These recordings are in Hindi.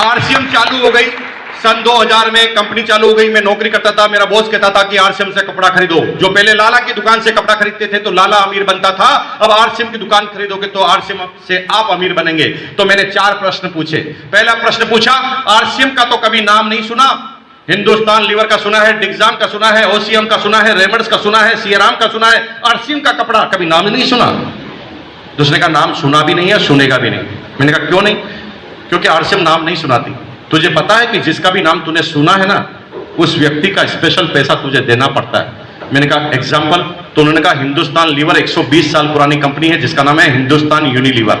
आरसीएम चालू हो गई। सन 2000 में कंपनी चालू हो गई। मैं नौकरी करता था, मेरा बॉस कहता था कि आरसीएम से कपड़ा खरीदो। जो पहले लाला की दुकान से कपड़ा खरीदते थे तो लाला अमीर बनता था। अब आरसीएम की दुकान खरीदोगे तो आरसीएम से आप अमीर बनेंगे। तो मैंने चार प्रश्न पूछे। पहला प्रश्न पूछा, आरसीएम का तो कभी नाम नहीं सुना। हिंदुस्तान लीवर का सुना है, डिग्जाम का सुना है, ओसीएम का सुना है, रेमंड्स का सुना है, सियाराम का सुना है। आरसीएम का कपड़ा कभी नाम नहीं सुना। दूसरे का नाम सुना भी नहीं है, सुनेगा भी नहीं। मैंने कहा, क्यों नहीं? क्योंकि आरसीएम नाम नहीं सुनाती। तुझे पता है कि जिसका भी नाम तूने सुना है ना उस व्यक्ति का स्पेशल पैसा तुझे देना पड़ता है। मैंने कहा एग्ज़ाम्पल तो उन्होंने कहा हिंदुस्तान लीवर 120 साल पुरानी कंपनी है जिसका नाम है हिंदुस्तान यूनिलीवर।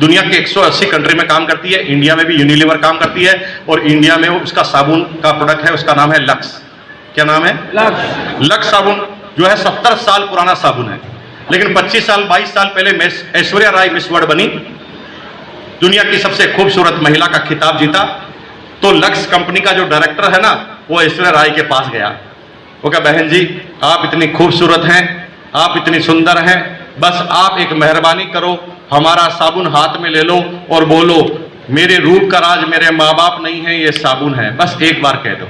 दुनिया के 180 कंट्री में काम करती है इंडिया में भी यूनिलीवर काम करती है और इंडिया में उसका साबुन का प्रोडक्ट है उसका नाम है लक्स। क्या नाम है? लक्स। लक्स साबुन जो है सत्तर साल पुराना साबुन है। लेकिन 25 साल 22 साल पहले ऐश्वर्या राय मिस वर्ल्ड बनी। दुनिया की सबसे खूबसूरत महिला का खिताब जीता। तो लक्स कंपनी का जो डायरेक्टर है ना, वो ऐश्वर्या राय के पास गया। वो कहा, बहन जी, आप इतनी खूबसूरत हैं, आप इतनी सुंदर हैं, बस आप एक मेहरबानी करो, हमारा साबुन हाथ में ले लो और बोलो, मेरे रूप का राज मेरे माँ बाप नहीं है, ये साबुन है। बस एक बार कह दो।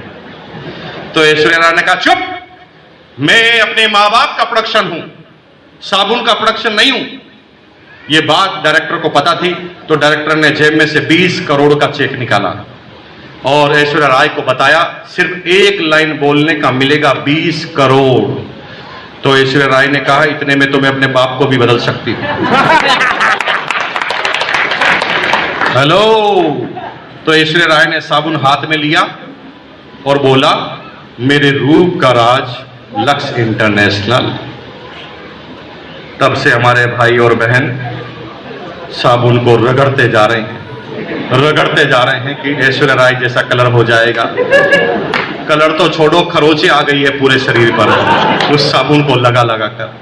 तो ऐश्वर्या राय ने कहा, चुप! मैं अपने माँ बाप का प्रोडक्शन हूँ। साबुन का प्रोडक्शन नहीं हूँ। ये बात डायरेक्टर को पता थी तो डायरेक्टर ने जेब में से 20 करोड़ का चेक निकाला। और ऐश्वर्या राय को बताया, सिर्फ़ एक लाइन बोलने का मिलेगा 20 करोड़। तो ऐश्वर्या राय ने कहा, इतने में तो मैं अपने बाप को भी बदल सकती हूँ। हेलो। तो ऐश्वर्या राय ने साबुन हाथ में लिया और बोला, मेरे रूप का राज लक्स इंटरनेशनल। तब से हमारे भाई और बहन साबुन को रगड़ते जा रहे हैं। रगड़ते जा रहे हैं कि ऐश्वर्या राय जैसा कलर हो जाएगा। कलर तो छोड़ो खरोचे आ गई है पूरे शरीर पर। उस साबुन को लगा लगा कर।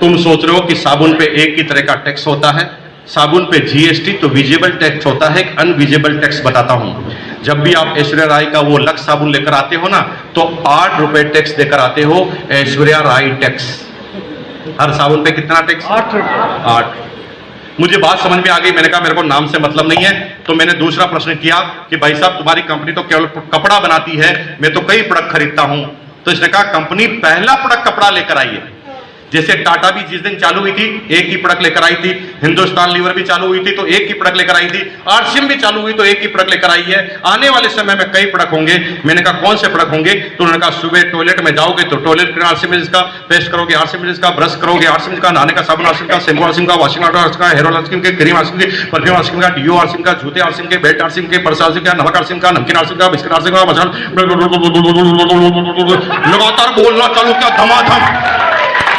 तुम सोच रहे हो कि साबुन पे एक ही तरह का टैक्स होता है? साबुन पे जीएसटी तो विजिबल टैक्स होता है एक अनविजिबल टैक्स बताता हूँ। जब भी आप ऐश्वर्या राय का वो लक्स साबुन लेकर आते हो ना तो आठ रुपए टैक्स देकर आते हो ऐश्वर्या राय टैक्स हर साबुन पे कितना टैक्स आठ आठ। मुझे बात समझ में आ गई, मैंने कहा मेरे को नाम से मतलब नहीं है। तो मैंने दूसरा प्रश्न किया कि भाई साहब, तुम्हारी कंपनी तो केवल कपड़ा बनाती है, मैं तो कई प्रोडक्ट खरीदता हूँ। तो इसने कहा कंपनी पहला प्रोडक्ट कपड़ा लेकर आई है। जैसे टाटा भी जिस दिन चालू हुई थी, एक ही प्रोडक्ट लेकर आई थी। हिंदुस्तान लीवर भी चालू हुई थी तो एक ही प्रोडक्ट लेकर आई थी। आरसीएम भी चालू हुई तो एक ही प्रोडक्ट लेकर आई है। आने वाले समय में कई प्रोडक्ट होंगे। मैंने कहा, कौन से प्रोडक्ट होंगे? तो उन्होंने कहा, सुबह टॉयलेट में जाओगे तो टॉयलेट क्लीनर आरसीएम का पेस्ट करोगे आरसीएम का ब्रश करोगे आरसीएम का नहाने का साबुन आरसीएम का शैम्पू आरसीएम का वॉशिंग आरसीएम का हेयर आरसीएम के क्रीम आरसीएम के परफ्यूम आरसीएम का डीओ आरसीएम का, जूते आरसीएम के बेल्ट आरसीएम के पर्स आरसीएम का, नमक आरसीएम का, नमकीन आरसीएम का, बिस्किट आरसीएम का लगातार बोलना चालू, किया धमाधम।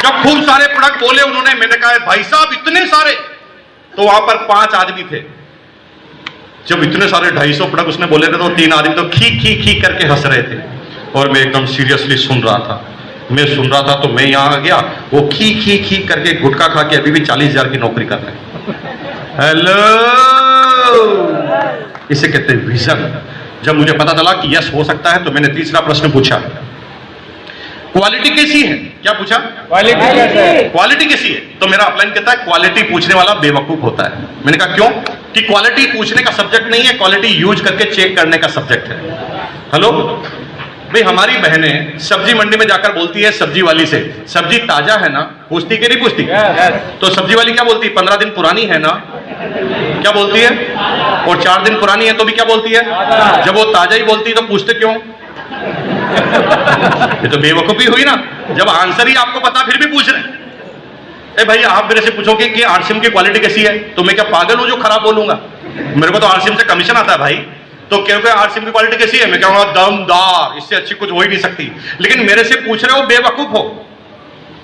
जब खूब सारे प्रोडक्ट बोले उन्होंने, मैंने कहा, भाई साहब, इतने सारे। तो वहाँ पर पाँच आदमी थे। जब इतने सारे ढाई सौ प्रोडक्ट उसने बोले थे तो तीन आदमी तो खी खी खी करके हंस रहे थे। और मैं एकदम सीरियसली सुन रहा था। मैं सुन रहा था तो मैं यहाँ आ गया, वो खी खी खी करके गुटखा खा के अभी भी चालीस हज़ार की नौकरी कर रहे हेलो! इसे कहते हैं विजन। जब मुझे पता चला कि यस हो सकता है तो मैंने तीसरा प्रश्न पूछा। क्वालिटी कैसी है? क्या पूछा? क्वालिटी कैसे है क्वालिटी कैसी है? तो मेरा अपलाइन कहता है क्वालिटी पूछने वाला बेवकूफ़ होता है। मैंने कहा क्यों? कि क्वालिटी पूछने का सब्जेक्ट नहीं है क्वालिटी यूज़ करके चेक करने का सब्जेक्ट है। हेलो भाई हमारी बहनें सब्ज़ी मंडी में जाकर बोलती है सब्ज़ी वाली से सब्ज़ी ताज़ा है ना? पूछती कि नहीं पूछती? Yes. तो सब्ज़ी वाली क्या बोलती? है पंद्रह दिन पुरानी है ना? क्या बोलती है? और चार दिन पुरानी है तो भी क्या बोलती है। जब वो ताज़ा ही बोलती है तो पूछते क्यों? ये तो बेवकूफ़ी हुई ना। जब आंसर ही आपको पता, फिर भी पूछ रहे। ए भाई, आप मेरे से पूछोगे कि आरसीएम की क्वालिटी कैसी है? तो मैं क्या पागल हूँ जो खराब बोलूँगा? मेरे को तो आरसीएम से कमीशन आता है भाई। तो क्योंकि आरसीएम की क्वालिटी कैसी है? मैं कहूँगा, दमदार, इससे अच्छी कुछ हो ही नहीं सकती। लेकिन मेरे से पूछ रहे हो, बेवकूफ़ हो।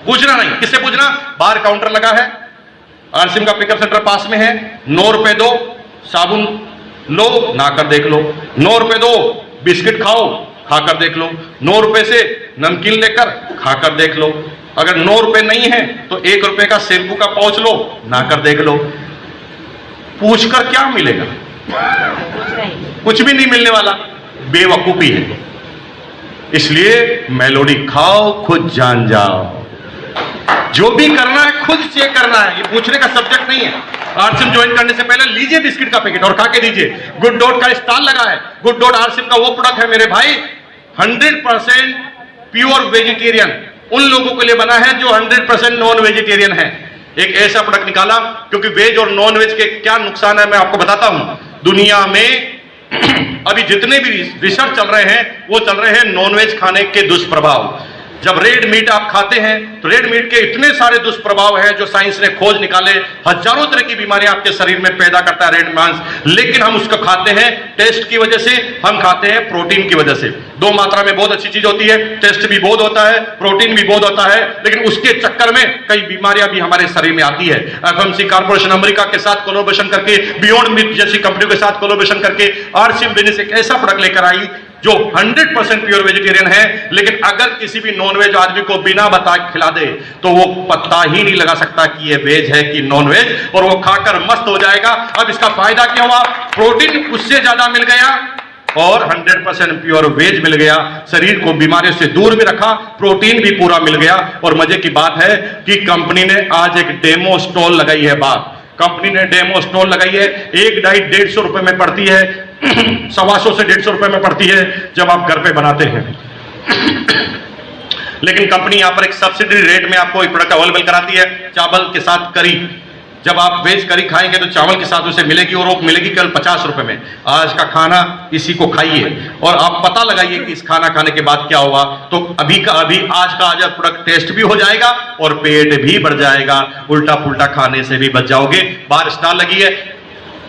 पूछना नहीं। किससे पूछना? बाहर काउंटर लगा है। आरसीएम का पिकअप सेंटर पास में है। नौ रुपए दो, साबुन लो नाकर देख लो। नौ रुपए दो, बिस्किट खाओ। खाकर देख लो। नौ रुपए से नमकीन लेकर खाकर देख लो। अगर नौ रुपए नहीं है तो एक रुपए का शैम्पू का पहुँच लो, ना कर देख लो। पूछकर क्या मिलेगा? कुछ भी नहीं मिलने वाला। बेवकूफ़ी है। इसलिए मेलोडी, खाओ, खुद जान जाओ। जो भी करना है, खुद चेक करना है। ये पूछने का सब्जेक्ट नहीं है। आरसीएम ज्वाइन करने से पहले लीजिए बिस्किट का पैकेट और खा के दीजिए। गुड डॉट का स्टॉल लगा है। गुड डॉट आरसीएम का वो प्रोडक्ट है मेरे भाई। हंड्रेड परसेंट प्योर वेजिटेरियन उन लोगों के लिए बना है जो हंड्रेड परसेंट नॉन वेजिटेरियन है। एक ऐसा प्रोडक्ट निकाला, क्योंकि वेज और नॉन वेज के क्या नुकसान है, मैं आपको बताता हूँ। दुनिया में अभी जितने भी रिसर्च चल रहे हैं, वो चल रहे हैं नॉनवेज खाने के दुष्प्रभाव। जब रेड मीट आप खाते हैं तो रेड मीट के इतने सारे दुष्प्रभाव हैं जो साइंस ने खोज निकाले। हज़ारों तरह की बीमारियाँ आपके शरीर में पैदा करता है रेड मांस लेकिन हम उसको खाते हैं टेस्ट की वजह से, हम खाते हैं प्रोटीन की वजह से। दो मात्रा में बहुत अच्छी चीज़ होती है, टेस्ट भी बहुत होता है, प्रोटीन भी बहुत होता है, लेकिन उसके चक्कर में कई बीमारियाँ भी हमारे शरीर में आती है। एफ़ एफएमसी कॉर्पोरेशन अमेरिका के साथ कोलोबेशन करके बियॉन्ड जैसी कंपनियों के साथ कोलोबेशन करके आरसीएम बिज़नेस एक ऐसा प्रोडक्ट लेकर आई जो 100 परसेंट प्योर वेजिटेरियन है, लेकिन अगर किसी भी नॉनवेज आदमी को बिना बता खिला दे तो वो पता ही नहीं लगा सकता कि ये वेज है कि नॉन वेज और वो खाकर मस्त हो जाएगा। अब इसका फ़ायदा क्या हुआ? प्रोटीन उससे ज़्यादा मिल गया और 100 परसेंट प्योर वेज मिल गया। शरीर को बीमारियों से दूर भी रखा प्रोटीन भी पूरा मिल गया। और मज़े की बात है कि कंपनी ने आज एक डेमो स्टॉल लगाई है बात। कंपनी ने डेमो स्टॉल लगाई है। एक डाइट डेढ़ सौ रुपए में पड़ती है। सवा सौ से डेढ़ सौ रुपए में पड़ती है जब आप घर पे बनाते हैं। लेकिन कंपनी यहाँ पर एक सब्सिडी रेट में आपको एक प्रोडक्ट अवेलेबल कराती है, चावल के साथ करी। जब आप वेज करी खाएँगे तो चावल के साथ उसे मिलेगी और वो मिलेगी केवल पचास रुपए में। आज का खाना इसी को खाइए और आप पता लगाइए कि इस खाना खाने के बाद क्या हुआ। तो अभी का अभी आज का आज प्रोडक्ट टेस्ट भी हो जाएगा और पेट भी बढ़ जाएगा। उल्टा पुल्टा खाने से भी बच जाओगे। बाहर स्टॉल लगी है,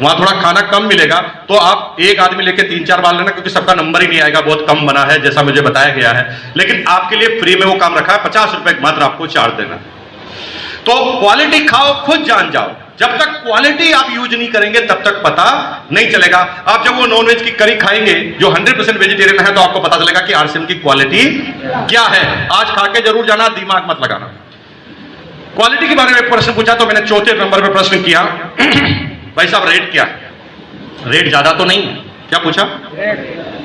वहाँ थोड़ा खाना कम मिलेगा। तो आप एक आदमी लेके तीन चार बार लेना, क्योंकि सबका नंबर ही नहीं आएगा, बहुत कम बना है, जैसा मुझे बताया गया है। लेकिन आपके लिए फ्री में वो काम रखा है, पचास रुपए मात्र आपको चार्ज देना। तो क्वालिटी खाओ, खुद जान जाओ। जब तक क्वालिटी आप यूज़ नहीं करेंगे, तब तक पता नहीं चलेगा। आप जब वो नॉनवेज की करी खाएँगे, जो 100 परसेंट वेजिटेरियन है तो आपको पता चलेगा कि आरसीएम की क्वालिटी क्या है। आज खा के ज़रूर जाना, दिमाग मत लगाना। क्वालिटी के बारे में प्रश्न पूछा तो मैंने चौथे नंबर पर प्रश्न किया। भाई साहब रेट क्या है? रेट ज़्यादा तो नहीं है। क्या पूछा?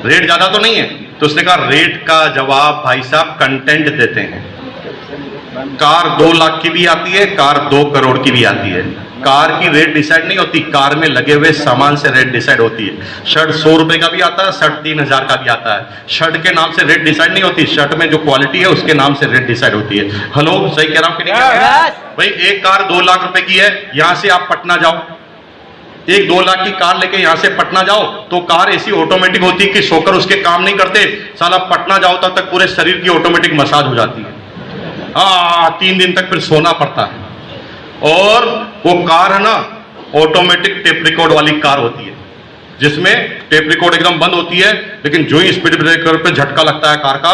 रेट ज़्यादा तो नहीं है। तो उसने कहा रेट का जवाब भाई साहब कंटेंट देते हैं। कार दो लाख की भी आती है कार दो करोड़ की भी आती है। कार की रेट डिसाइड नहीं होती कार में लगे हुए सामान से रेट डिसाइड होती है। शर्ट सौ रुपए का भी आता है शर्ट तीन हज़ार का भी आता है। शर्ट के नाम से रेट डिसाइड नहीं होती शर्ट में जो क्वालिटी है उसके नाम से रेट डिसाइड होती है। हेलो सही कह रहा हूँ कि नहीं? भाई एक कार दो लाख रुपए की है यहाँ से आप पटना जाओ। एक दो लाख की कार लेके यहाँ से पटना जाओ तो कार ऐसी ऑटोमेटिक होती है कि सोकर उसके काम नहीं करते। साला पटना जाओ तब तक पूरे शरीर की ऑटोमेटिक मसाज हो जाती है। हाँ तीन दिन तक फिर सोना पड़ता है। और वो कार है ना ऑटोमेटिक टेप रिकॉर्ड वाली कार होती है। जिसमें टेप रिकॉर्ड एकदम बंद होती है, लेकिन जो ही स्पीड ब्रेकर पे झटका लगता है कार का,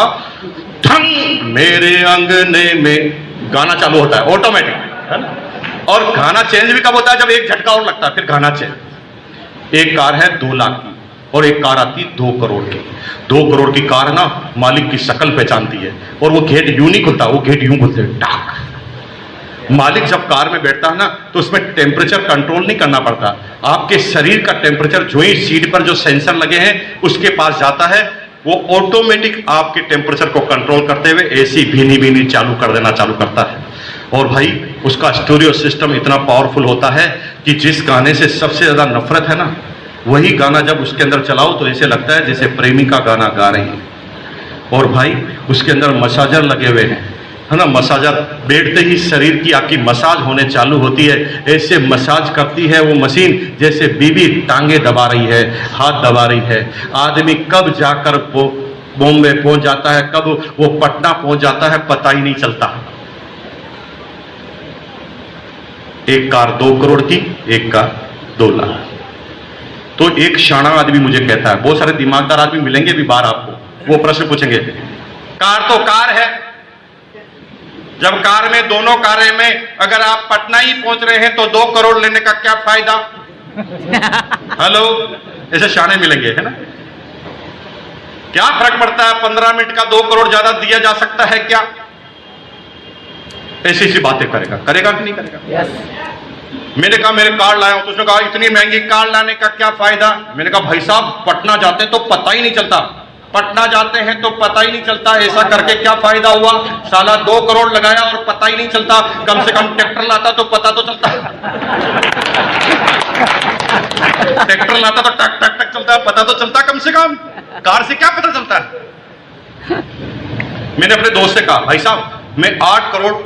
ठंग, मेरे अंगने में गाना चालू होता है ऑटोमेटिक है ना? और गाना चेंज भी कब होता है? जब एक झटका और लगता है, फिर गाना चेंज एक कार है दो लाख की। और एक कार आती दो करोड़ की। दो करोड़ की कार ना मालिक की शक्ल पहचानती है और वो गेट यूँ नहीं खुलता, वो गेट यूँ खुलते टाक मालिक जब कार में बैठता है ना तो उसमें टेम्परेचर कंट्रोल नहीं करना पड़ता। आपके शरीर का टेम्परेचर जो ही सीट पर जो सेंसर लगे हैं, उसके पास जाता है, वो ऑटोमेटिक आपके टेम्परेचर को कंट्रोल करते हुए एसी भीनी भीनी चालू कर देना चालू करता है। और भाई, उसका स्टूडियो सिस्टम इतना पावरफुल होता है कि जिस गाने से सबसे ज़्यादा नफरत है ना वही गाना जब उसके अंदर चलाओ तो ऐसे लगता है जैसे प्रेमी का गाना गा रही है। और भाई, उसके अंदर मसाजर लगे हुए हैं। है ना, मसाजर बैठते ही शरीर की आपकी मसाज होने चालू होती है। ऐसे मसाज करती है वो मशीन जैसे बीबी टांगे दबा रही है, हाथ दबा रही है। आदमी कब जाकर वो बॉम्बे पहुँच जाता है, कब वो पटना पहुँच जाता है, पता ही नहीं चलता। एक कार दो करोड़ की, एक कार दो लाख। तो एक शाना आदमी मुझे कहता है, बहुत सारे दिमागदार आदमी मिलेंगे भी बाहर आपको, वो प्रश्न पूछेंगे। कार तो कार है। जब कार में दोनों कारें में अगर आप पटना ही पहुँच रहे हैं तो दो करोड़ लेने का क्या फ़ायदा? हेलो, ऐसे शाने मिलेंगे, है ना? क्या फ़र्क पड़ता है? पंद्रह मिनट का दो करोड़ ज़्यादा दिया जा सकता है क्या? ऐसी ऐसी बातें करेगा। करेगा कि नहीं करेगा? मैंने कहा, मेरे कार लाया हूँ। तो उसने कहा, इतनी महँगी कार लाने का क्या फ़ायदा? मैंने कहा, भाई साहब, पटना जाते तो पता ही नहीं चलता। पटना जाते हैं तो पता ही नहीं चलता, ऐसा करके क्या फ़ायदा हुआ? साला दो करोड़ लगाया और पता ही नहीं चलता। कम से कम ट्रैक्टर लाता तो पता तो चलता। ट्रैक्टर लाता तो टक टक टक चलता, पता तो चलता कम से कम। कार से क्या पता चलता? है मैंने अपने दोस्त से कहा, भाई साहब, मैं आठ करोड़